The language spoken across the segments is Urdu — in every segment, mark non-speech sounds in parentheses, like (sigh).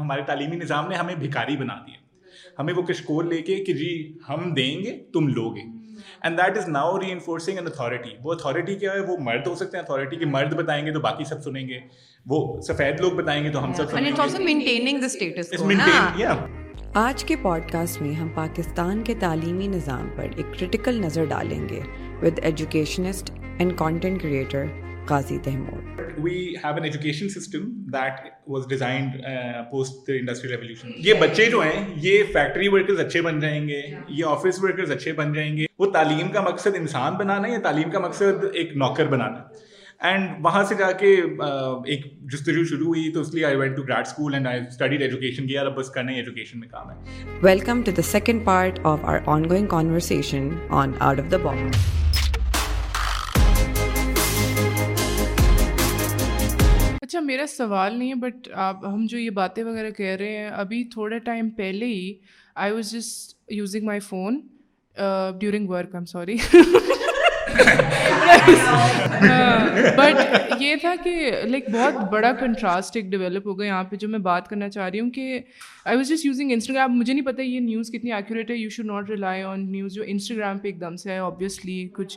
ہمارے تعلیمی نظام نے ہمیں بھکاری بنا دیا ہمیں وہ کشکور لے کے کہ جی ہم دیں گے تم لوگے and that is now reinforcing an authority وہ اتھارٹی کیا ہے وہ مرد ہو سکتے ہیں اتھارٹی کے مرد بتائیں گے تو باقی سب سنیں گے وہ سفید لوگ بتائیں گے تو ہم سب آج کے پوڈ کاسٹ میں ہم پاکستان کے تعلیمی نظام پر ایک کریٹیکل نظر ڈالیں گے with educationist and content creator Qazi تحمود we have an education system that was designed post industrial revolution یہ بچے جو ہیں یہ فیکٹری ورکرز اچھے بن جائیں گے یہ آفس ورکرز اچھے بن جائیں گے وہ تعلیم کا مقصد انسان بنانا یا تعلیم کا مقصد ایک نوکر بنانا اینڈ وہاں سے جا کے uh, ایک جستجو شروع ہوئی تو اس لیے I went to grade school and I studied education کیا بس کرنا ہی ایجوکیشن میں کام ہے welcome to the second part of our ongoing conversation on out of the box اچھا میرا سوال نہیں ہے بٹ آپ ہم جو یہ باتیں وغیرہ کہہ رہے ہیں ابھی تھوڑا ٹائم پہلے ہی I was just using my phone during work um sorry but یہ تھا کہ لائک بہت بڑا کنٹراسٹ ایک ڈیولپ ہو گیا یہاں پہ جو میں بات کرنا چاہ رہی ہوں کہ I was just using Instagram مجھے نہیں پتہ یہ نیوز کتنی ایکوریٹ ہے you should not rely on news جو انسٹاگرام پہ ایک دم سے ہے آبویسلی کچھ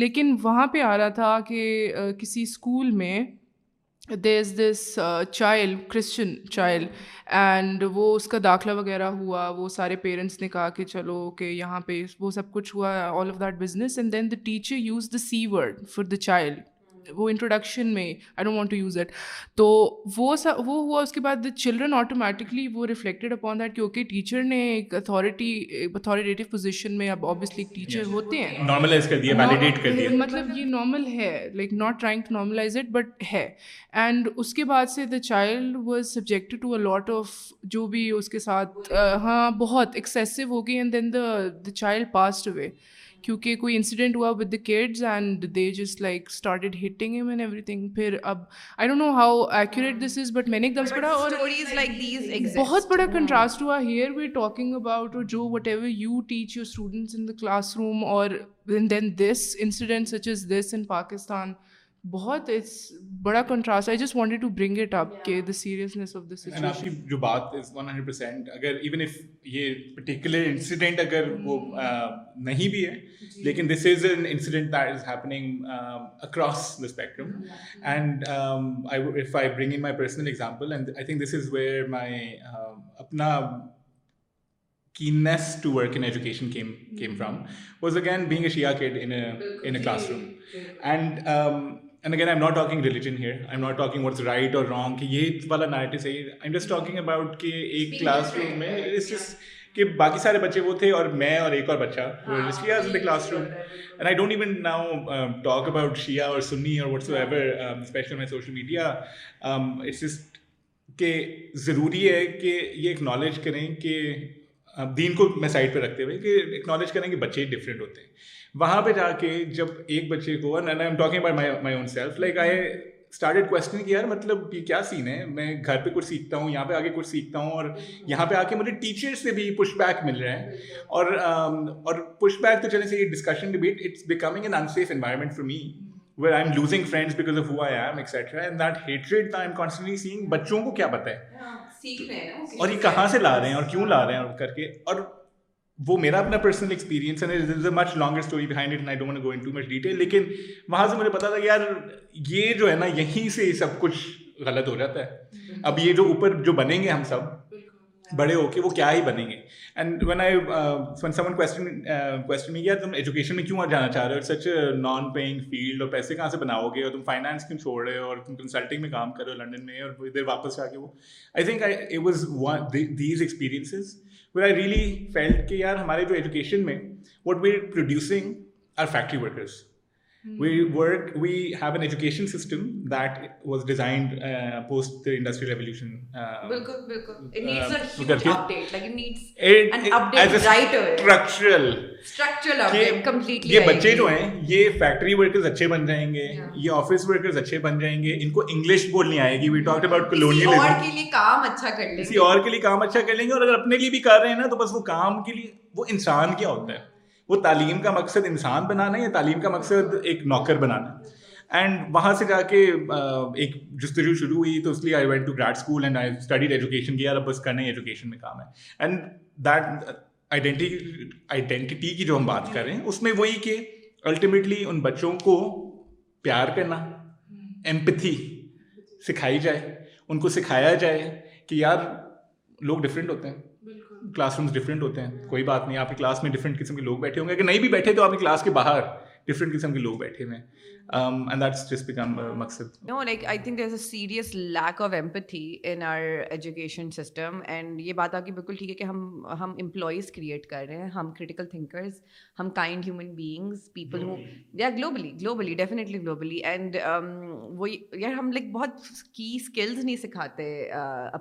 لیکن وہاں پہ آ رہا تھا کہ uh، کسی اسکول میں there is this child Christian child and وہ اس کا داخلہ وغیرہ ہوا وہ سارے پیرنٹس نے کہا کہ چلو کہ یہاں پہ وہ سب کچھ ہوا all of that business and then the teacher use the C word for the child وہ انٹروڈکشن میں I don't want to use it تو وہ سا وہ ہوا اس کے بعد دا چلڈرن آٹومیٹکلی وہ ریفلیکٹیڈ اپان دیٹ کیونکہ ٹیچر نے ایک اتھارٹی پوزیشن میں اب ایک ٹیچر ہوتے ہیں مطلب یہ نارمل ہے like not trying to normalise it but ہے اینڈ اس کے بعد سے the child was subjected to a lot of جو بھی اس کے ساتھ ہاں بہت ایکسیسو ہو گئی and then the the child passed away کیونکہ کوئی انسیڈنٹ ہوا with the kids and they جس like started hitting M and everything پھر اب I don't know how act this is but میں نے ایک اور بہت بڑا کنٹراسٹ ہوا ہیئر وی ٹاکنگ اباؤٹ جو whatever you teach your students in the classroom اور دین دس انسیڈنٹ سچ از دس ان پاکستان بہت اٹس بڑا contrast I just wanted to bring it up کہ the seriousness of the situation and اپ کی جو بات از 100% اگر ایون اف یہ پرٹیکولر انسیڈنٹ اگر وہ hmm. نہیں بھی ہے جی۔ لیکن this is an incident that is happening across the spectrum and I if I bring in my personal example and I think this is where my اپنا keenness to work in education came came from was again being a Shia kid in a classroom and and again I'm not talking religion here I'm not talking what's right اور رانگ کہ یہ والا نائٹ صحیح I am just talking about کہ ایک کلاس روم میں باقی سارے بچے وہ تھے اور میں اور ایک اور بچہ classroom and I don't even now talk about Shia اور سنی اور واٹس ایور اسپیشل میں سوشل میڈیا کہ ضروری ہے کہ یہ ایک نالج کریں کہ دین کو میں سائڈ پہ رکھتے ہوئے کہ ایکنالج کریں کہ بچے ڈفرینٹ ہوتے ہیں وہاں پہ جا کے جب ایک بچے کو I'm talking my my own self like I started question کہ یار مطلب یہ کیا سین ہے میں گھر پہ کچھ سیکھتا ہوں یہاں پہ آ کے کچھ سیکھتا ہوں اور یہاں پہ آ کے مجھے ٹیچر سے بھی پش بیک مل رہے ہیں اور um, اور پش بیک تو چلے سے یہ discussion debate it's becoming an unsafe environment for me where I am losing friends because of who I am etcetera and that hatred I am constantly saying بچوں کو کیا پتہ ہے سیکھ رہے ہیں اور یہ کہاں سے لا رہے ہیں اور کیوں لا ہاں۔ رہے ہیں اور کر کے اور وہ میرا اپنا پرسنل ایکسپیرینس ہے مچ لانگ لیکن وہاں سے مجھے پتا تھا کہ یار یہ جو ہے نا یہیں سے سب کچھ غلط ہو جاتا ہے ہاں۔ اب یہ جو اوپر جو بنیں گے ہم سب بڑے ہو کے وہ کیا ہی بنیں گے and one I one summon question میں کیا تم ایجوکیشن میں کیوں آ جانا چاہ رہے ہو سچ نان پیئنگ فیلڈ اور پیسے کہاں سے بناؤ گے اور تم فائنانس کیوں چھوڑ رہے ہو اور تم کنسلٹنگ میں کام کر رہے ہو لنڈن میں اور ادھر واپس جا کے وہ I think I was these experiences where I really felt کہ یار ہمارے جو ایجوکیشن میں what we producing are factory workers we work view an education system that was design بالکل یہ بچے جو ہیں یہ فیکٹری ورکر بن جائیں گے یہ آفس ورکرز اچھے بن جائیں گے ان کو انگلش بولنی آئے گی ٹاک اباؤٹلی کسی اور کے لیے کام اچھا کر لیں گے اور اگر اپنے لیے بھی کر رہے ہیں نا تو بس وہ کام کے لیے وہ انسان کیا ہوتا ہے وہ تعلیم کا مقصد انسان بنانا ہے یا تعلیم کا مقصد ایک نوکر بنانا ہے اینڈ وہاں سے جا کے ایک جستجو شروع ہوئی تو اس لیے I went to grade school and I studied education کیا اب بس کرنا ایجوکیشن میں کام ہے اینڈ دیٹ آئیڈینٹی آئیڈینٹی کی جو ہم بات کر رہے ہیں اس میں وہی کہ الٹیمیٹلی ان بچوں کو پیار کرنا ایمپتھی سکھائی جائے ان کو سکھایا جائے کہ یار لوگ ڈفرینٹ ہوتے ہیں کلاس رومس ڈفرینٹ ہوتے ہیں کوئی بات نہیں آپ کی کلاس میں ڈفرینٹ قسم کے لوگ بیٹھے ہوں گے اگر نہیں بھی بیٹھے تو آپ کی کلاس کے باہر قسم کے لوگ بیٹھے ہوئے ہیں serious lack of empathy in our education system and یہ بات آپ کی بالکل ٹھیک ہے کہ ہم ہم امپلائیز کریٹ کر رہے ہیں ہم کریٹیکل تھنکرز ہم kind human beings people who یا globally globally definitely globally and وہ یار ہم لائک بہت کی اسکلز نہیں سکھاتے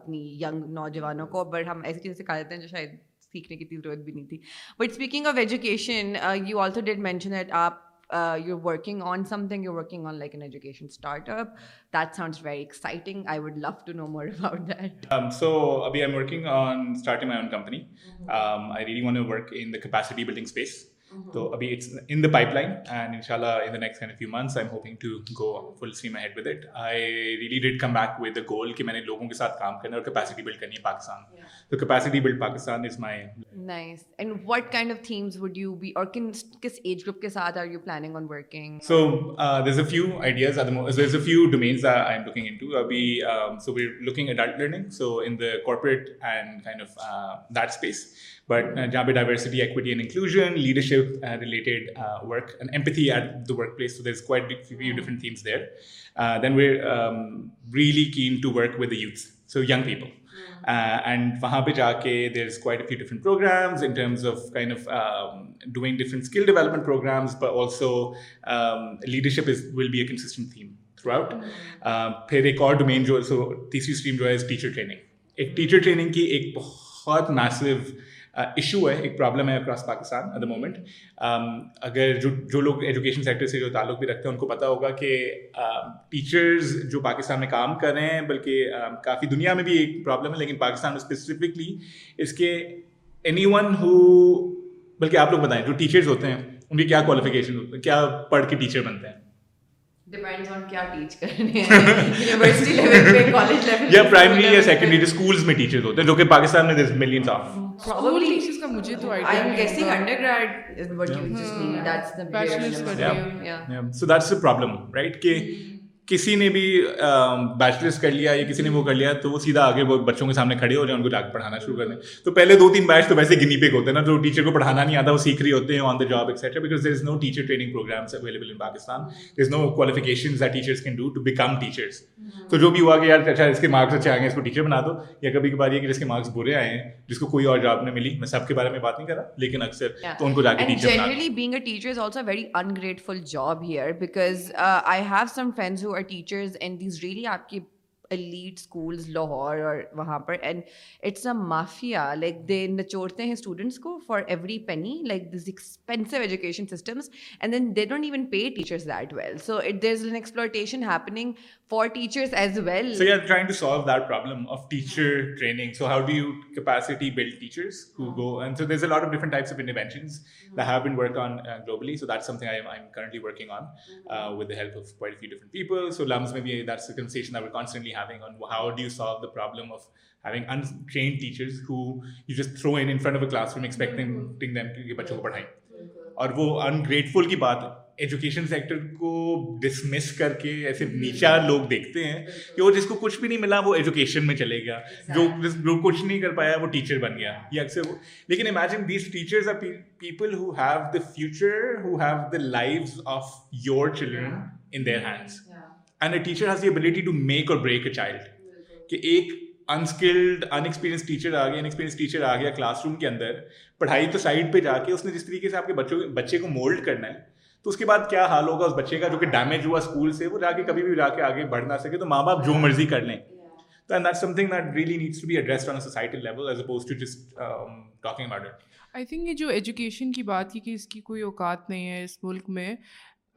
اپنی ینگ نوجوانوں کو بٹ ہم ایسی چیزیں سکھا دیتے ہیں جو شاید سیکھنے کی اتنی ضرورت بھی نہیں تھی but speaking of education you also did mention آپ Uh, you're working on something, you're working on like an education startup. That sounds very exciting. I would love to know more (laughs) about that. Um, so Abhi, I'm working on starting my own company. Mm-hmm. Um, I really want to work in the capacity building space. تو ابھی it's in the pipeline and ان شاء اللہ in the next few months I am hoping to go full steam head with it I really did come back with the goal کہ میں نے لوگوں کے ساتھ کام کرنا اور کیپیسٹی بلڈ کرنی ہے پاکستان تو capacity build Pakistan is my nice and what kind of themes would you be اور کس ایج گروپ کے ساتھ are you planning on working so there is a few ideas there is a few domains I am looking into ابھی so we looking adult learning so in the corporate and kind of that space but جہاں پہ diversity equity and inclusion leadership related work and empathy at the workplace there is quite few different themes there then we're really keen to work with the youth so young people and وہاں پہ جا کے there is quite few different programs in terms of of kind doing different skill development programs also leadership is will be a consistent theme throughout پھر ایک اور ڈومین جو سو تیسری اسٹریم جو ہے ٹیچر ٹریننگ ایک ٹیچر ٹریننگ کی ایک بہت میسو ایشو ہے ایک پرابلم ہے across Pakistan at the moment اگر جو جو لوگ ایجوکیشن سیکٹر سے جو تعلق بھی رکھتے ہیں ان کو پتا ہوگا کہ ٹیچرز um, جو پاکستان میں کام کر رہے ہیں بلکہ um, کافی دنیا میں بھی ایک پرابلم ہے لیکن پاکستان میں اسپیسیفکلی اس کے اینی ون ہو بلکہ آپ لوگ بتائیں جو ٹیچرز ہوتے ہیں ان کی کیا کوالیفیکیشن کیا پڑھ کے ٹیچر بنتے ہیں پرائمری میں جو کہ پاکستان میں کسی نے بھی بیچلرس کر لیا یا کسی نے وہ کر لیا تو وہ سیدھا آگے وہ بچوں کے سامنے کھڑے ہو جائیں ان کو جا کے پڑھانا شروع کر دیں تو پہلے دو تین بیچ تو ویسے گنی پک ہوتے ہیں نا جو ٹیچر کو پڑھانا نہیں آتا وہ سیکھ رہے ہوتے ہیں on the job etcetera because there is no teacher training programs available in Pakistan there is no qualification that teachers can do to become teachers تو جو بھی ہوا کہ یار اچھا اس کے مارکس اچھے آئیں گے اس کو ٹیچر بنا دو یا کبھی کبھار یہ کہ جس کے مارکس برے آئے ہیں جس کو کوئی اور جاب نہیں ملی میں سب کے بارے میں بات نہیں کر رہا لیکن اکثر تو ان کو جا کے teacher generally being a teacher is also very ungrateful job here because I have some friends who are teachers and these really آپ کے لیڈ اسکولز لاہور اور وہاں پر and it's a mafia like they نچوڑتے ہیں اسٹوڈنٹس کو for every penny like these expensive education systems and then they don't even pay teachers that well so it there is an exploitation happening بچوں کو پڑھائیں اور وہ ان گریٹفل کی بات ہے ایجوکیشن سیکٹر کو ڈسمس کر کے ایسے نیچا لوگ دیکھتے ہیں کہ وہ جس کو کچھ بھی نہیں ملا وہ ایجوکیشن میں چلے گیا جو جو کچھ نہیں کر پایا وہ ٹیچر بن گیا یہ اکثر وہ لیکن imagine these teachers are people who have the future who have the life of your children in their hands and a teacher has the ability to make or break a child کہ ایک انسکلڈ انکسپیرینس ٹیچر آ گیا انکسپیرینس ٹیچر آ گیا کلاس روم کے اندر پڑھائی تو سائڈ پہ جا کے اس نے جس طریقے سے آپ کے بچے کو مولڈ کرنا ہے تو اس کے بعد کیا حال ہوگا اس بچے کا جو کہ ڈیمیج ہوا اسکول سے وہ جا کے کبھی بھی جا کے آگے بڑھ نہ سکے تو ماں باپ جو مرضی کر لیں تو and that something that really needs to be address on society level as oppose to just talking about it I think یہ جو ایجوکیشن کی بات کی کہ اس کی کوئی اوقات نہیں ہے اس ملک میں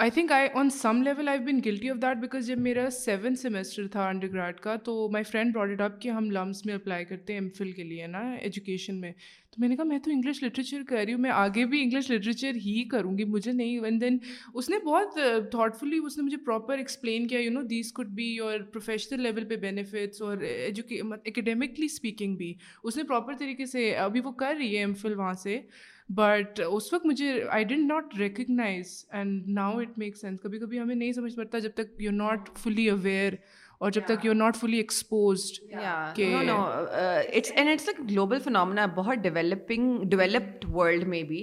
I think I on some level I been guilty of that because جب میرا سیون سیمسٹر تھا انڈر گریڈ کا تو مائی فرینڈ براڈ اپ کہ ہم لمس میں اپلائی کرتے ہیں ایم فل کے لیے نا ایجوکیشن میں تو میں نے کہا میں تو انگلش لٹریچر کر رہی ہوں میں آگے بھی انگلش لٹریچر ہی کروں گی مجھے نہیں ایون دین اس نے بہت تھاٹفلی uh, اس نے مجھے پراپر ایکسپلین کیا you know these could be or professional level پہ بینیفٹس اور ایجوکی اکیڈیمکلی اسپیکنگ بھی اس نے پراپر طریقے سے ابھی وہ کر رہی ہے ایم فل وہاں سے بٹ اس وقت مجھے I didn't not recognize and now it make sense کبھی کبھی ہمیں نہیں سمجھ پڑتا جب تک یو ناٹ فلی اویئر اور جب تک you not fully exposed global phenomena بہت ڈیولپنگ ڈیولپڈ ورلڈ میں بھی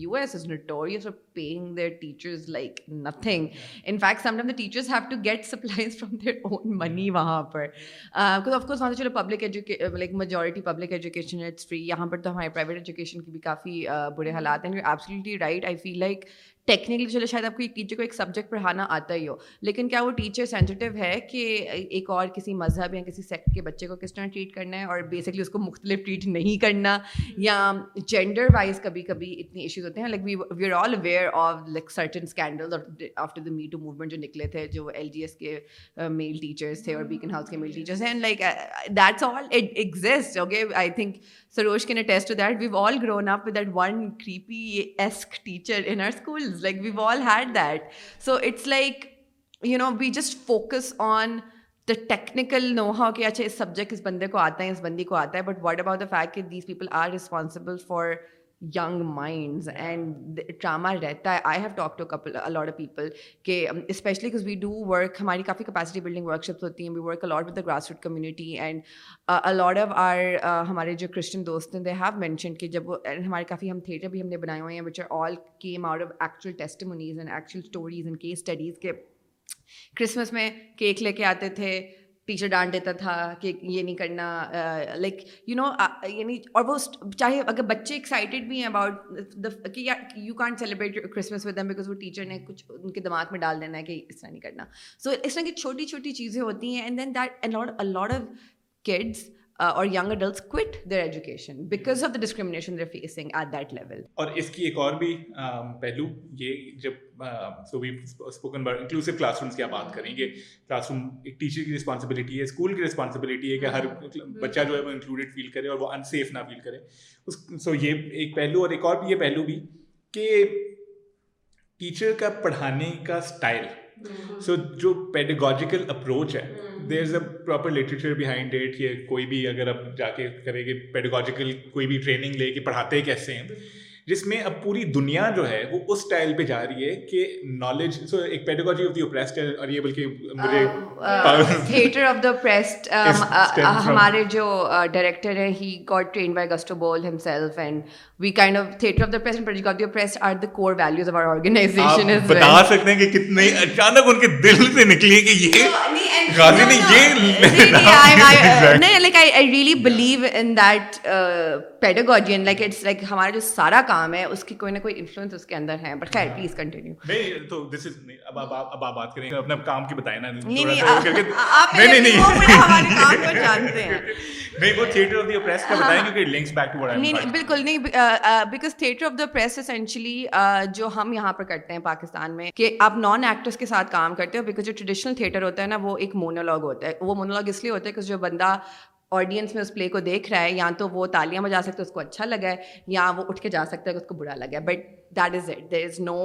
U S is notorious paying their teachers like nothing in fact some time the teachers have to get supplies from their own money وہاں پر آف کورس وہاں سے چلو public education like majority public education it's free یہاں پر تو ہمارے پرائیویٹ ایجوکیشن کی بھی کافی برے حالات ہیں absolutely right I feel like technically چلے شاید آپ کو ایک ٹیچر کو ایک سبجیکٹ پڑھانا آتا ہی ہو لیکن کیا وہ ٹیچر سینسٹیو ہے کہ ایک اور کسی مذہب یا کسی سیکٹ کے بچے کو کس طرح ٹریٹ کرنا ہے اور بیسکلی اس کو مختلف ٹریٹ نہیں کرنا یا جینڈر وائز کبھی کبھی اتنے ایشوز ہوتے ہیں like we we are all aware of like certain scandal or after the me too movement جو نکلے تھے جو ایل جی ایس کے میل uh, ٹیچرس تھے اور بیکن ہاؤس کے میل ٹیچرس ہیں and like that's all it exit okay I think Sarosh can attest to that all grown up with that one creepy ask teacher in our school like we وال سو it's like you know we just focus on the technical no how کہ اچھا اس سبجیکٹ اس بندے کو آتا ہے اس بندی کو آتا ہے but what about the fact کہ these people are responsible for young minds and drama رہتا ہے I have talk to couple a lot of people کہ اسپیشلی وی ڈو ورک ہماری کافی کیپیسٹی بلڈنگ ورک شاپس ہوتی ہیں we work a lot with the grass root community and a lot of our ہمارے جو کرسچن دوست ہیں دے ہیو مینشن کہ جب وہ ہمارے کافی ہم تھیٹر بھی ہم نے بنائے ہوئے ہیں which are all came out of actual testimonies and actual stories and case studies کے کرسمس میں کیک لے کے آتے تھے ٹیچر ڈانٹ دیتا تھا کہ یہ نہیں کرنا لائک یو نو یعنی اور وہ چاہے اگر بچے ایکسائٹیڈ بھی ہیں about you can't celebrate Christmas with them because وہ ٹیچر نے کچھ ان کے دماغ میں ڈال دینا ہے کہ اس طرح نہیں کرنا سو اس طرح کی چھوٹی چھوٹی چیزیں ہوتی ہیں and then that a lot of kids اور young adults education of the facing at that level اور اس کی ایک اور بھی پہلو یہ جب سو اسپوکن کلاس رومس کی آپ بات کریں گے کلاس روم ایک ٹیچر کی رسپانسبلٹی ہے اسکول کی رسپانسبلٹی ہے کہ ہر بچہ جو ہے وہ انکلوڈیڈ فیل کرے اور وہ انسیف نہ فیل کرے اس سو یہ ایک پہلو اور ایک اور بھی یہ پہلو بھی کہ ٹیچر کا پڑھانے کا اسٹائل سو جو پیڈیگوجیکل اپروچ ہے there is a proper literature behind that یا کوئی بھی اگر آپ جا کے کریں گی پیڈیگوجیکل کوئی بھی ٹریننگ لے کے پڑھاتے کیسے ہیں جس میں اب پوری دنیا جو ہے وہ اس ٹائل پہ جا رہی ہے کہ نالج سو ایک پیڈاگوجی آف دی اپریسڈ اور یہ بلکہ مجھے تھیٹر آف دا پریسڈ ہمارے جو ڈائریکٹر ہیں he got train by Augusto Boal himself and we kind of theatre of the pressed but of the oppressed are the core values of our organisation بتا سکتے ہیں کہ کتنے اچانک ان کے دل سے نکلی کہ یہ جو سارا کام ہے اس کی جو ہم یہاں پر کرتے ہیں پاکستان میں کہ آپ نان ایکٹرس کے ساتھ کام کرتے ہو بیکاز جو ہے نا وہ ایک مونولاگ ہوتا ہے وہ مونولاگ اس لیے ہوتا ہے کہ جو بندہ آڈینس میں اس پلے کو دیکھ رہا ہے یا تو وہ تالیاں بجا سکتا ہے اس کو اچھا لگا ہے یا وہ اٹھ کے جا سکتا ہے کہ اس کو برا لگا ہے but that is it there is no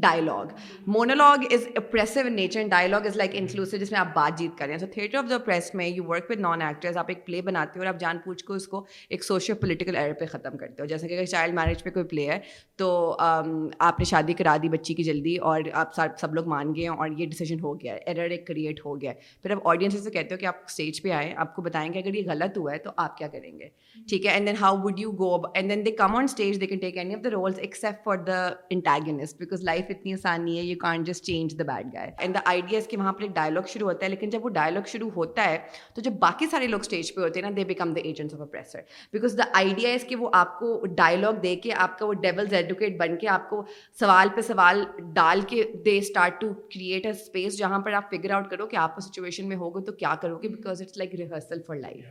dialogue monologue is oppressive nature and dialogue is like inclusive جس میں آپ بات چیت کر رہے ہیں so theatre of the press میں یو ورک نان ایکٹرز آپ ایک پلے بناتے ہو اور آپ جان پوچھ کے اس کو ایک سوشل پولیٹیکل ایئر پہ ختم کرتے ہو جیسے کہ اگر چائلڈ میرج پہ کوئی پلے ہے تو آپ نے شادی کرا دی بچی کی جلدی اور آپ سب لوگ مان گئے ہیں اور یہ ڈیسیجن ہو گیا ہے ایرر ایک کریٹ ہو گیا ہے پھر آپ آڈینس سے کہتے ہو کہ آپ اسٹیج پہ آئیں آپ کو بتائیں گے اگر یہ غلط ہوا ہے تو آپ کیا کریں گے ٹھیک ہے and then how would you go and then they come on stage they can take any of the roles except for the because life life اتنی آسانی ہے you can't just change the bad guy and the idea اس کے وہاں پر ایک ڈائلگ شروع ہوتا ہے لیکن جب وہ ڈائلگ شروع ہوتا ہے تو جب باقی سارے لوگ اسٹیج پہ ہوتے ہیں نا they become the agents of oppressor because the idea اس کے وہ آپ کو ڈائلگ دے کے آپ کا وہ ڈیولز ایڈوکیٹ بن کے آپ کو سوال پہ سوال ڈال کے they start to create a space جہاں پر آپ فگر آؤٹ کرو کہ آپ کو سچویشن میں ہوگے تو کیا کرو گے because it's like rehearsal for life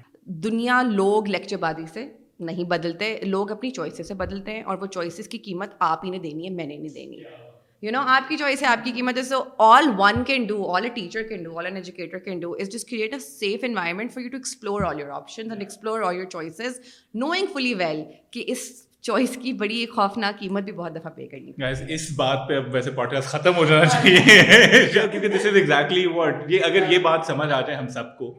دنیا لوگ لیکچر بازی سے نہیں بدلتے لوگ اپنی چوائسیز سے بدلتے ہیں اور وہ چوائسیز کی قیمت آپ ہی نے دینی ہے میں نے نہیں دینی ہے یو نو آپ کی چوائس ہے آپ کی قیمت ہے so all one can do all a teacher can do all an educator can do is just create a safe environment for you to explore all your options and explore all your choices knowing fully well کہ اس چوائس کی بڑی خوفناک قیمت بھی بہت دفعہ کرنی کریے اس بات پہ اب ویسے ہو جانا چاہیے (laughs) اگر یہ بات سمجھ آ جائے ہم سب کو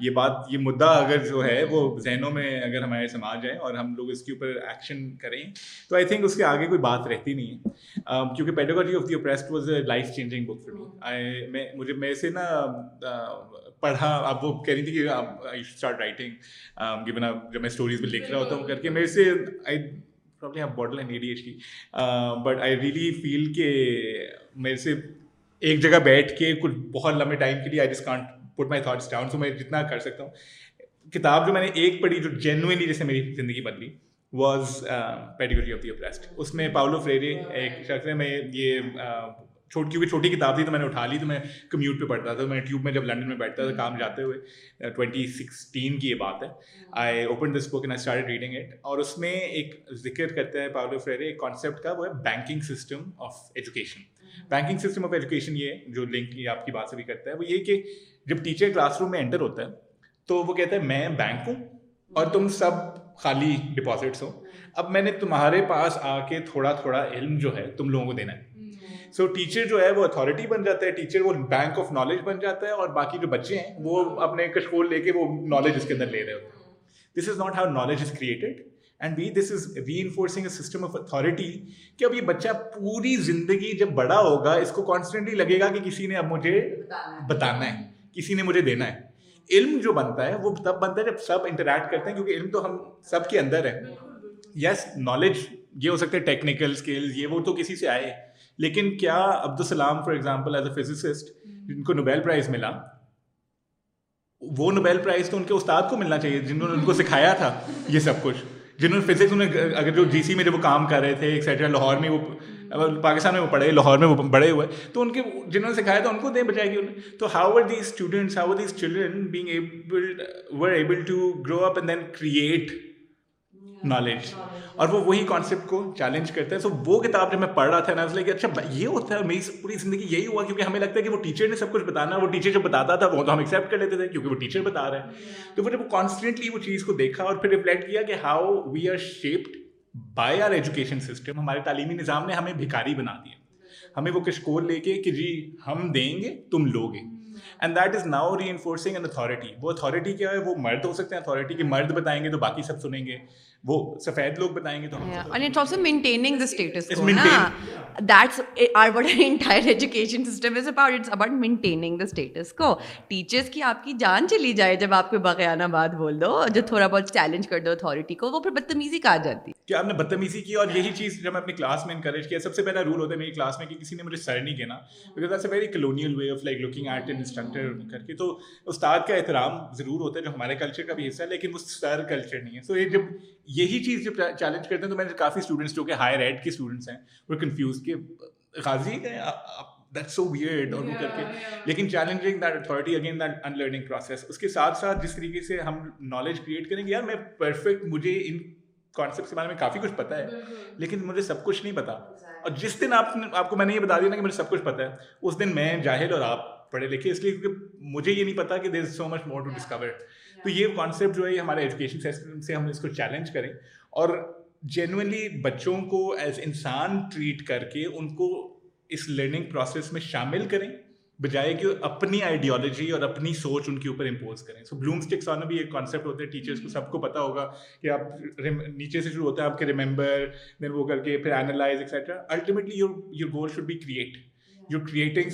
یہ بات یہ مدعا اگر جو ہے وہ ذہنوں میں اگر ہمارے سماج ہے اور ہم لوگ اس کے اوپر ایکشن کریں تو آئی تھنک اس کے آگے کوئی بات رہتی نہیں ہے um، کیونکہ pedagogy of the oppressed was a life changing book میں سے نا پڑھا اب وہ کہہ رہی تھی کہ um، جب میں اسٹوریز میں لکھ رہا ہوتا ہوں کر کے میرے سے probably have borderline E D H D but I really feel کہ میرے سے ایک جگہ بیٹھ کے کچھ بہت لمبے ٹائم کے لیے I just can't put my thoughts down so میں جتنا کر سکتا ہوں کتاب جو میں نے ایک پڑھی جو جینوئنلی جیسے میری زندگی بدلی was Pedagogy of the Oppressed اس میں پاولو فریری ایک شخص ہے میں یہ چھوٹ کیونکہ چھوٹی کتاب تھی تو میں نے اٹھا لی تو میں کمیوٹ پہ پڑھتا تھا میں ٹیوب میں جب لنڈن میں بیٹھتا تھا کام جاتے ہوئے ٹوینٹی سکسٹین کی یہ بات ہے I open this book and I start reading it اور اس میں ایک ذکر کرتے ہیں پاور آف ایک کانسیپٹ کا وہ ہے banking system of education banking system of education یہ جو لنک یہ آپ کی بات سے بھی کرتا ہے وہ یہ کہ جب ٹیچر کلاس روم میں انٹر ہوتا ہے تو وہ کہتا ہے میں بینک ہوں اور تم سب خالی ڈپازٹس ہو اب میں نے تمہارے پاس آ کے تھوڑا تھوڑا علم جو ہے تم لوگوں کو دینا ہے سو ٹیچر جو ہے وہ اتھارٹی بن جاتا ہے ٹیچر وہ بینک آف نالج بن جاتا ہے اور باقی جو بچے ہیں وہ اپنے کشکول لے کے وہ نالج اس کے اندر لے رہے ہوتے ہیں this is not how knowledge is created and we this is reinforcing a system of authority کہ اب یہ بچہ پوری زندگی جب بڑا ہوگا اس کو کانسٹنٹلی لگے گا کہ کسی نے اب مجھے بتانا ہے کسی نے مجھے دینا ہے علم جو بنتا ہے وہ تب بنتا ہے جب سب انٹریکٹ کرتے ہیں کیونکہ علم تو ہم سب کے اندر ہے یس نالج یہ ہو سکتا ہے ٹیکنیکل اسکلز یہ وہ تو کسی سے آئے لیکن کیا Abdus Salam for example as a physicist جن کو نوبیل پرائز ملا وہ نوبیل پرائز تو ان کے استاد کو ملنا چاہیے جنہوں نے ان کو (laughs) سکھایا تھا یہ سب کچھ جنہوں نے فزکس انہیں اگر جو جی سی میں جب وہ کام کر رہے تھے ایکسیٹرا لاہور میں وہ hmm. پاکستان میں وہ پڑھے لاہور میں وہ بڑے ہوئے تو ان کے جنہوں نے سکھایا تھا ان کو دیں بجائے گی انہیں تو how are these students how these children being able to grow up and then create knowledge اور وہ وہی کانسیپٹ کو چیلنج کرتا ہے سو وہ کتاب جب میں پڑھ رہا تھا نا اس لیے کہ اچھا یہ ہوتا ہے میری پوری زندگی یہی ہوا کیونکہ ہمیں لگتا ہے کہ وہ ٹیچر نے سب کچھ بتانا وہ ٹیچر جو بتاتا تھا وہ تو ہم ایکسیپٹ کر لیتے تھے کیونکہ وہ ٹیچر بتا رہا ہے تو پھر وہ کانسٹنٹلی وہ چیز کو دیکھا اور پھر ریفلیکٹ کیا کہ how we are shaped by our education system ہمارے تعلیمی نظام نے ہمیں بھکاری بنا دیا ہمیں وہ کچھ کور لے کے کہ جی ہم دیں گے تم لو گے and that is now reinforcing an authority وہ اتھارٹی کیا ہے وہ مرد ہو سکتے ہیں اتھارٹی کے مرد بتائیں گے تو باقی سب سنیں گے وہ سفید لوگ بتائیں گے تو that's our what entire education system is about it's about maintaining the status quo teachers کی آپ کی جان چلی جائے جب آپ کو بغیانہ بات بول دو جو تھوڑا بہت چیلنج کر دو اتھارٹی کو وہ پھر بدتمیزی کہا جاتی ہے کہ آپ نے بدتمیزی کی اور یہی چیز جب میں اپنی کلاس میں انکریج کیا سب سے پہلا رول ہوتا ہے میری کلاس میں کہ کسی نے مجھے سر نہیں کہنا because this a very colonial way of like looking at an instructor کر کے تو استاد کا (laughs) احترام ضرور ہوتا ہے جو ہمارے کلچر کا بھی حصہ ہے لیکن وہ سر کلچر نہیں ہے سو یہ جب یہی چیز جو چیلنج کرتے ہیں تو میں نے کافی اسٹوڈنٹس جو کہ ہائر ایڈ کے اسٹوڈنٹس ہیں وہ کنفیوز کے غازی challenging that authority again that in learning process اس کے ساتھ ساتھ جس طریقے سے ہم نالج کریٹ کریں گے یار میں پرفیکٹ مجھے ان کانسیپٹ کے بارے میں کافی کچھ پتا ہے لیکن مجھے سب کچھ نہیں پتا اور جس دن آپ نے آپ کو میں نے یہ بتا دیا نا کہ مجھے سب کچھ پتا ہے اس دن میں جاہل اور آپ پڑھے لکھے اس لیے کیونکہ مجھے یہ نہیں پتا کہ there is so much more to discover تو یہ کانسیپٹ جو ہے ہمارے ایجوکیشن سسٹم سے ہم اس کو چیلنج کریں اور جینونلی بچوں کو ایز انسان ٹریٹ کر کے ان کو اس لرننگ پروسیس میں شامل کریں بجائے کہ اپنی آئیڈیالوجی اور اپنی سوچ ان کے اوپر امپوز کریں سو بلوم اسٹکس والا بھی ایک کانسیپٹ ہوتا ہے ٹیچرس کو سب کو پتا ہوگا کہ آپ نیچے سے شروع ہوتا ہے آپ کے ریمبر دین وہ کر کے پھر analyse etcetera ultimately your your goal should be create training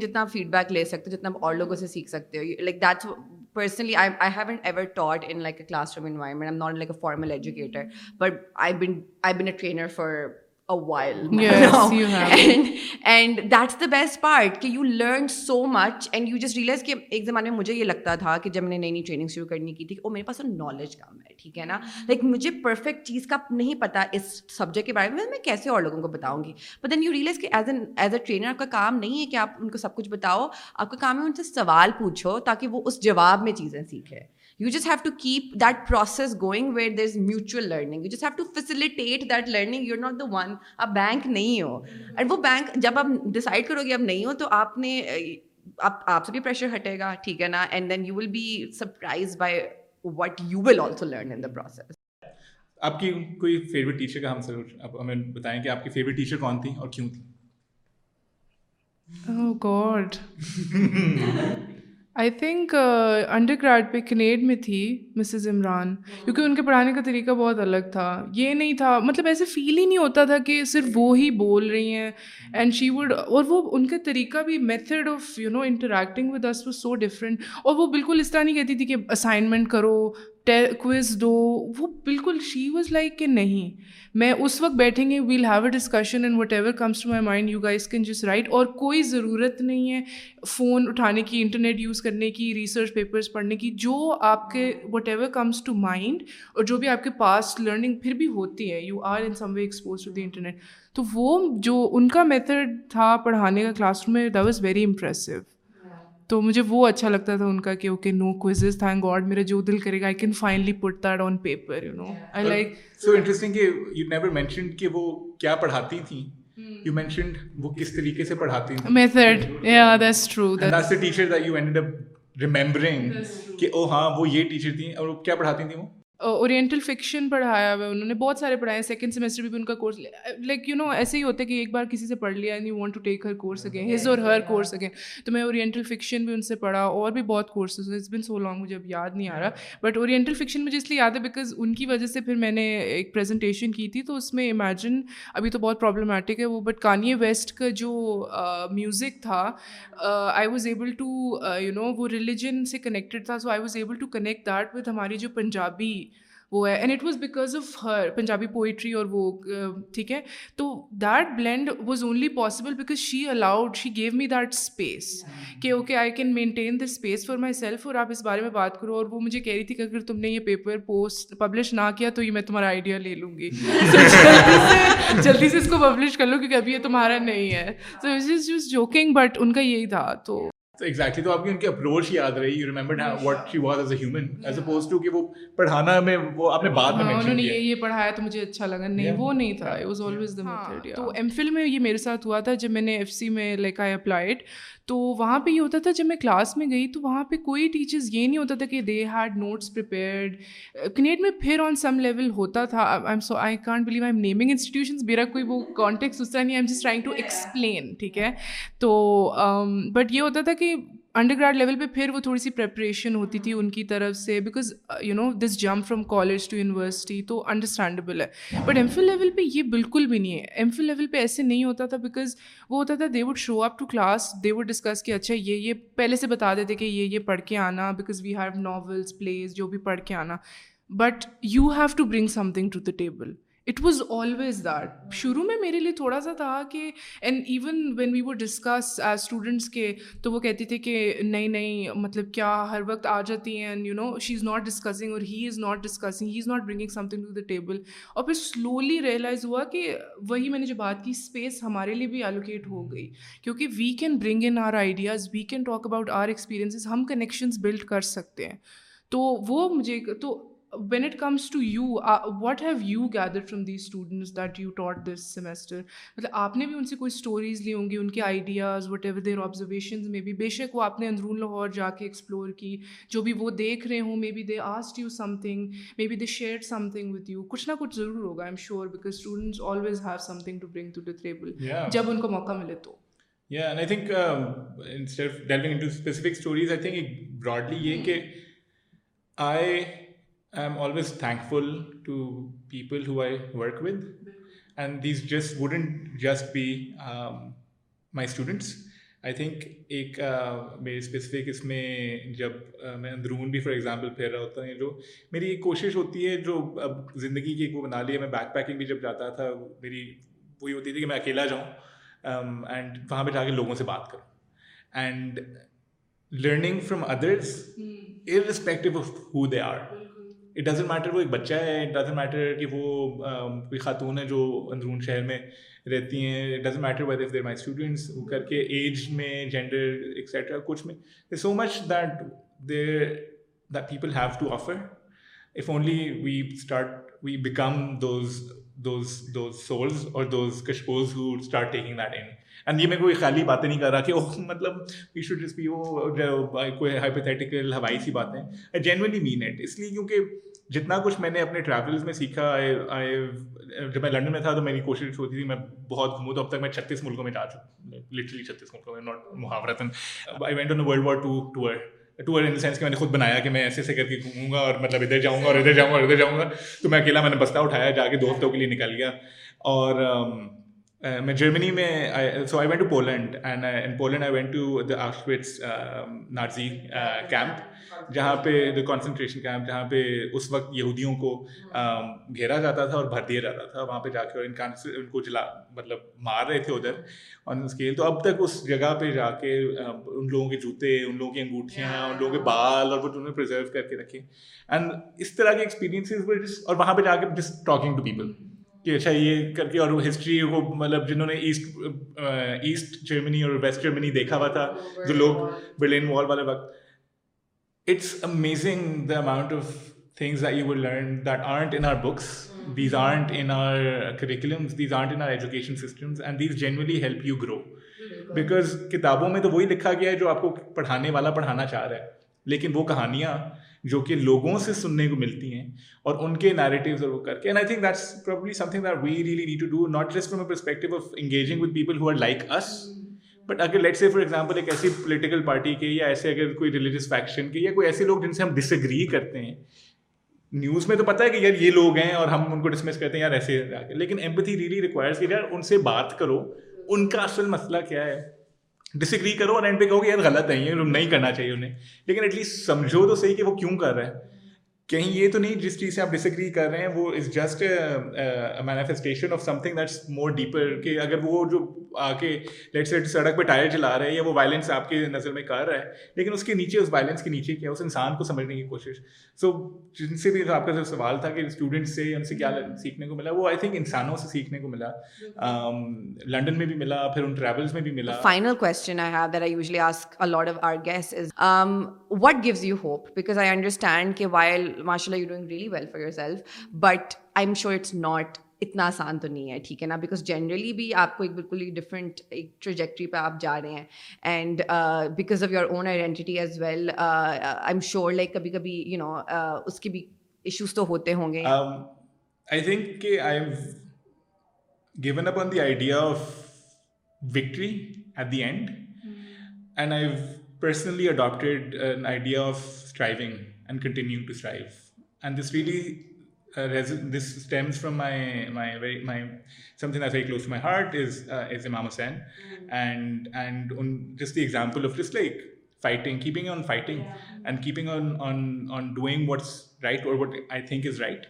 جتنا فیڈ بیک لے سکتے ہو جتنا آپ اور لوگوں سے سیکھ سکتے بیسٹ پارٹ کہ you learn so much and you just realise کہ ایک زمانے میں مجھے یہ لگتا تھا کہ جب میں نے نئی نئی ٹریننگ شروع کرنی کی تھی وہ میرے پاس نالج کم ہے ٹھیک ہے نا لائک مجھے پرفیکٹ چیز کا نہیں پتا اس سبجیکٹ کے بارے میں میں کیسے اور لوگوں کو بتاؤں گی but then you realise as a trainer آپ کا کام نہیں ہے کہ آپ ان کو سب کچھ بتاؤ آپ کا کام ہے ان سے سوال پوچھو تاکہ وہ اس جواب میں چیزیں سیکھے you you you just just have have to to keep that that process going where there is mutual learning learning not the one bank bank نہیں نہیں ہو ہو اینڈ وہ جب آپ آپ آپ کرو گے تو نے سے بھی پریشر ہٹے گا ٹھیک ہے نا and then you you will will be surprise by what also learn in the process آپ کی کوئی فیوریٹ ٹیچر کا ہم ہمیں بتائیں کہ آپ کی فیوریٹ ٹیچر کون تھی اور کیوں تھی آئی تھنک انڈر گریڈ پہ کینیڈ میں تھی مسز عمران کیونکہ ان کے پڑھانے کا طریقہ بہت الگ تھا یہ نہیں تھا مطلب ایسے فیل ہی نہیں ہوتا تھا کہ صرف وہ ہی بول رہی ہیں اینڈ شی وڈ اور وہ ان کا طریقہ بھی method of you know interacting with this was so different اور وہ بالکل اس طرح نہیں کہتی تھی کہ اسائنمنٹ کرو کوئز دو وہ بالکل شی واز لائک کہ نہیں میں اس وقت بیٹھیں گے we'll have a discussion and whatever comes to my mind you guys can just write اور کوئی ضرورت نہیں ہے فون اٹھانے کی انٹرنیٹ یوز کرنے کی ریسرچ پیپرس پڑھنے کی جو آپ کے whatever comes to mind اور جو بھی آپ کے پاس لرننگ پھر بھی ہوتی ہے you are in some way exposed to the internet تو وہ جو ان کا میتھڈ تھا پڑھانے کا کلاس روم میں دا واز ویری امپریسو تو مجھے وہ اچھا لگتا تھا ان کا کہ okay no quizzes thank God میرا جو دل کرے گا I can finally put that on paper you know I like so interesting کہ یو نیور مینشنڈ کہ وہ کیا پڑھاتی تھیں یو مینشنڈ وہ کس طریقے سے پڑھاتی تھیں میتھڈ یا that's true that's the teacher that you ended up remembering کہ او ہاں وہ یہ ٹیچر تھیں اور کیا پڑھاتی تھیں وہ اورینٹل فکشن پڑھایا ہوا انہوں نے بہت سارے پڑھائے ہیں سیکنڈ سیمسٹر بھی ان کا کورس لائک یو نو ایسے ہی ہوتا ہے کہ ایک بار کسی سے پڑھ لیا and you want to take her course again his or her course again تو میں اورینٹل فکشن بھی ان سے پڑھا اور بھی بہت courses it's been so long مجھے اب یاد نہیں آ رہا بٹ اورینٹل فکشن مجھے اس لیے یاد ہے بیکاز ان کی وجہ سے پھر میں نے ایک پریزنٹیشن کی تھی تو اس میں امیجن ابھی تو بہت پرابلمٹک ہے وہ بٹ کانیے ویسٹ کا جو میوزک تھا I was able to you know وہ ریلیجن سے کنیکٹیڈ تھا so I was able to connect that with ہماری جو پنجابی وہ ہے and it was because of her Punjabi poetry اور وہ uh, ٹھیک ہے تو that blend was only possible because she allowed she gave me that space کہ okay I can maintain the space for myself اور آپ اس بارے میں بات کرو اور وہ مجھے کہہ رہی تھی کہ اگر تم نے یہ پیپر پوسٹ پبلش نہ کیا تو یہ میں تمہارا آئیڈیا لے لوں گی جلدی سے اس کو پبلش کر لوں کیونکہ ابھی یہ تمہارا نہیں ہے تو جوکنگ بٹ ان کا یہی تھا تو ایگزیکٹلی تو آپ کی ان کی اپروچ یاد رہی you remember what she was as a human as opposed to کہ وہ پڑھانا میں وہ آپ نے بعد میں ہاں، انہوں نے یہ یہ پڑھایا تو مجھے اچھا لگا نہیں وہ نہیں تھا it was always the method تو ایم فل میں یہ میرے ساتھ ہوا تھا جب میں نے ایف سی میں لائک آئی اپلائڈ تو وہاں پہ یہ ہوتا تھا جب میں کلاس میں گئی تو وہاں پہ کوئی ٹیچرز یہ نہیں ہوتا تھا کہ دے ہیڈ نوٹس پریپیئرڈ کنیٹ میں پھر آن سم لیول ہوتا تھا I so I can't believe I am naming institutions میرا کوئی وہ کانٹیکٹ اس طرح نہیں I am just trying to explain ٹھیک ہے تو بٹ um, یہ ہوتا تھا کہ انڈر گراؤنڈ لیول پہ پھر وہ تھوڑی سی پریپریشن ہوتی تھی ان کی طرف سے because you know this jump from college to university تو انڈرسٹینڈیبل ہے بٹ ایم فل لیول پہ یہ بالکل بھی نہیں ہے ایم فل لیول پہ ایسے نہیں ہوتا تھا بیکاز وہ ہوتا تھا they would show up to class they would discuss کہ اچھا یہ یہ پہلے سے بتا دیتے کہ یہ یہ پڑھ کے آنا because we have novels please جو بھی پڑھ کے آنا but you have to bring something to the table it was always that شروع میں میرے لیے تھوڑا سا تھا کہ and even when we would discuss as students کے تو وہ کہتے تھے کہ نہیں نہیں مطلب کیا ہر وقت آ جاتی ہیں and you know she is not discussing or he is not discussing he is not bringing something to the table اور پھر سلولی ریئلائز ہوا کہ وہی میں نے جو بات کی اسپیس ہمارے لیے بھی الوکیٹ ہو گئی کیونکہ we can bring in our ideas we can talk about our experiences ہم کنیکشنز بلڈ کر سکتے ہیں تو وہ مجھے تو when it comes to you what have you gather from these students that you taught this semester مطلب آپ نے بھی ان سے کوئی اسٹوریز لی ہوں گی ان کے ideas whatever their observations میں بھی بے شک وہ آپ نے اندرون لاہور جا کے ایکسپلور کی جو بھی وہ دیکھ رہے ہوں maybe they asked you something maybe they share something with you کچھ نہ کچھ ضرور ہوگا I am sure because students always have something to to bring the table جب ان کو موقع ملے تو براڈلی um, یہ hmm. کہ I I am always thankful to people who I work with and these just wouldn't just be my students I think ایک میری اسپیسیفک اس میں جب میں اندرون بھی فار ایگزامپل پھیر رہا ہوتا ہے جو میری ایک کوشش ہوتی ہے جو اب زندگی کی ایک وہ بنا لی ہے میں بیک پیکنگ بھی جب جاتا تھا میری وہی ہوتی تھی کہ میں اکیلا جاؤں اینڈ وہاں پہ جا کے لوگوں سے بات کروں and learning from others irrespective of who they are it doesn't matter وہ ایک بچہ ہے اٹ ڈزنٹ میٹر کہ وہ کوئی خاتون ہے جو اندرون شہر میں رہتی ہیں it matter whether their my students وہ کر کے ایج میں جینڈر ایکسیٹرا کچھ میں so much that there that people have to offer if only we start we become those those those those souls اور کشپوز ہو start taking that and and یہ میں کوئی خیالی باتیں نہیں کر رہا شوڈ جس مطلب وہ کوئی ہائپیتھیٹیکل ہوائی سی باتیں آئی جینونلی مین ایٹ اس لیے کیونکہ جتنا کچھ میں نے اپنے ٹریولس میں سیکھا جب میں لنڈن میں تھا تو میری کوشش ہوتی تھی میں بہت گھوموں تو اب تک میں چھتیس ملکوں میں جا چکا لٹرلی چھتیس ملکوں میں not محاورت I went on world war two tour tour in the sense کہ میں نے خود بنایا کہ میں ایسے ایسے کر کے گھوموں گا اور مطلب ادھر جاؤں گا اور ادھر جاؤں گا اور ادھر جاؤں گا تو میں اکیلا میں نے بستہ اٹھایا جا کے دو ہفتوں کے لیے نکل گیا اور um, Uh, میں جرمنی میں so I went to Poland and Poland I went to the Auschwitz Nazi camp جہاں پہ دا کانسنٹریشن کیمپ جہاں پہ اس وقت یہودیوں کو گھیرا جاتا تھا اور بھر دیا جاتا تھا وہاں پہ جا کے اور ان کو جلا مطلب مار رہے تھے ادھر آن اسکیل تو اب تک اس جگہ پہ جا کے ان لوگوں کے جوتے ان لوگوں کی انگوٹھیاں ان لوگوں کے بال اور وہ پرزرو کر کے رکھے اینڈ اس طرح کے ایکسپیرینسز اور وہاں پہ جا کے جسٹ ٹاکنگ ٹو پیپل کہ اچھا یہ کر کے اور وہ ہسٹری وہ مطلب جنہوں نے ایسٹ ایسٹ جرمنی اور ویسٹ جرمنی دیکھا ہوا تھا جو لوگ برلین وال والے وقت it's amazing the amount of things I you learn that aren't in our books these aren't in our these in our education systems and these generally help you grow because کتابوں میں تو وہی لکھا گیا ہے جو آپ کو پڑھانے والا پڑھانا چاہ رہا ہے لیکن وہ کہانیاں جو کہ لوگوں سے سننے کو ملتی ہیں اور ان کے نیریٹیوز اور وہ کر کے and I think that's something that we really need to do not just from a perspective of engaging with people who are like us but اگر لیٹ سے فار ایگزامپل ایک ایسی پولیٹیکل پارٹی کے یا ایسے اگر کوئی ریلیجیس فیکشن کے یا کوئی ایسے لوگ جن سے ہم ڈس اگری کرتے ہیں نیوز میں تو پتہ ہے کہ یار یہ لوگ ہیں اور ہم ان کو ڈسمس کرتے ہیں یار ایسے لیکن ایمپتھی ریلی ریکوائرس کہ یار ان سے بات کرو ان کا اصل مسئلہ کیا ہے ڈس اگری کرو اور اینڈ پہ کہو کہ یار غلط ہے یہ نہیں کرنا چاہیے انہیں لیکن ایٹ لیسٹ سمجھو تو صحیح کہ وہ کیوں کر رہے ہیں کہیں یہ تو نہیں جس چیز سے آپ ڈس اگری کر رہے ہیں وہ is just manifestation of something that's more deeper کہ اگر وہ جو آ کے لیٹ سیٹ سڑک پہ ٹائر چلا رہے ہیں یا وہ وائلنس آپ کی نظر میں کر رہا ہے لیکن اس کے نیچے اس وائلنس کے نیچے کیا اس انسان کو سمجھنے کی کوشش سو جن سے بھی آپ کا جو سوال تھا کہ اسٹوڈنٹس سے ان سے کیا سیکھنے کو ملا وہ آئی تھنک انسانوں سے سیکھنے کو ملا لنڈن میں بھی ملا پھر ان ٹریولس میں بھی ملا final question I have that I usually ask a lot of our guests is what gives you hope because I understand کہ وائل ماشاء اللہ you doing really well for yourself but I am sure it's not اتنا آسان تو نہیں ہے ٹھیک ہے نا بیکاز جنرلی بھی آپ کو ایک بالکل ہی ڈفرینٹ ایک ٹریجیکٹری پہ آپ جا رہے ہیں and because of your own identity as well I am sure like کبھی کبھی یو نو اس کے بھی ایشوز تو ہوتے ہوں گے آئی um, تھنک کہ I am given up on the idea of victory at the end and I personally adapted idea of striving and continue to strive and this really this stems from my my very my something I very close to my heart is is a Hussain and and in just the example of this like fighting keeping on fighting and keeping on on on doing what's right اور what I I think is right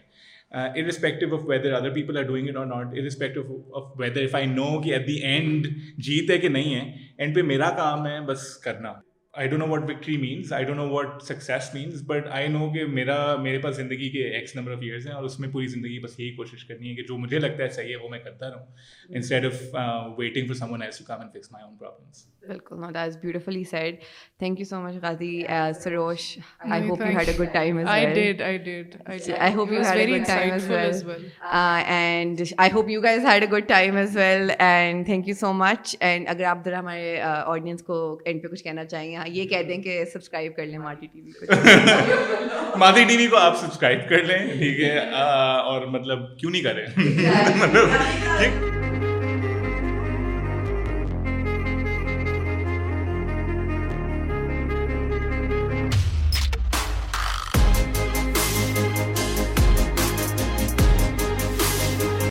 respective of of whether whether other people are doing it not no کہ ایٹ دی اینڈ جیت ہے کہ نہیں ہے اینڈ پہ میرا کام ہے بس کرنا I I I know know know what what victory means means success but کہ کہ میرا میرے پاس زندگی زندگی کے ایکس نمبر آف ایئرس ہیں اور اس میں پوری بس یہی کوشش کرنی ہے جو مجھے لگتا ہے ہے صحیح وہ میں کرتا instead of waiting for someone is fix my own problems اگر آپ ذرا ہمارے آڈینس uh, کو کچھ کہنا چاہیں گے ہاں، یہ کہہ دیں کہ سبسکرائب کر لیں مارٹی ٹی وی کو (laughs) مارٹی ٹی وی کو آپ سبسکرائب کر لیں ٹھیک ہے اور مطلب کیوں نہیں کریں (laughs) مطلب ٹھیک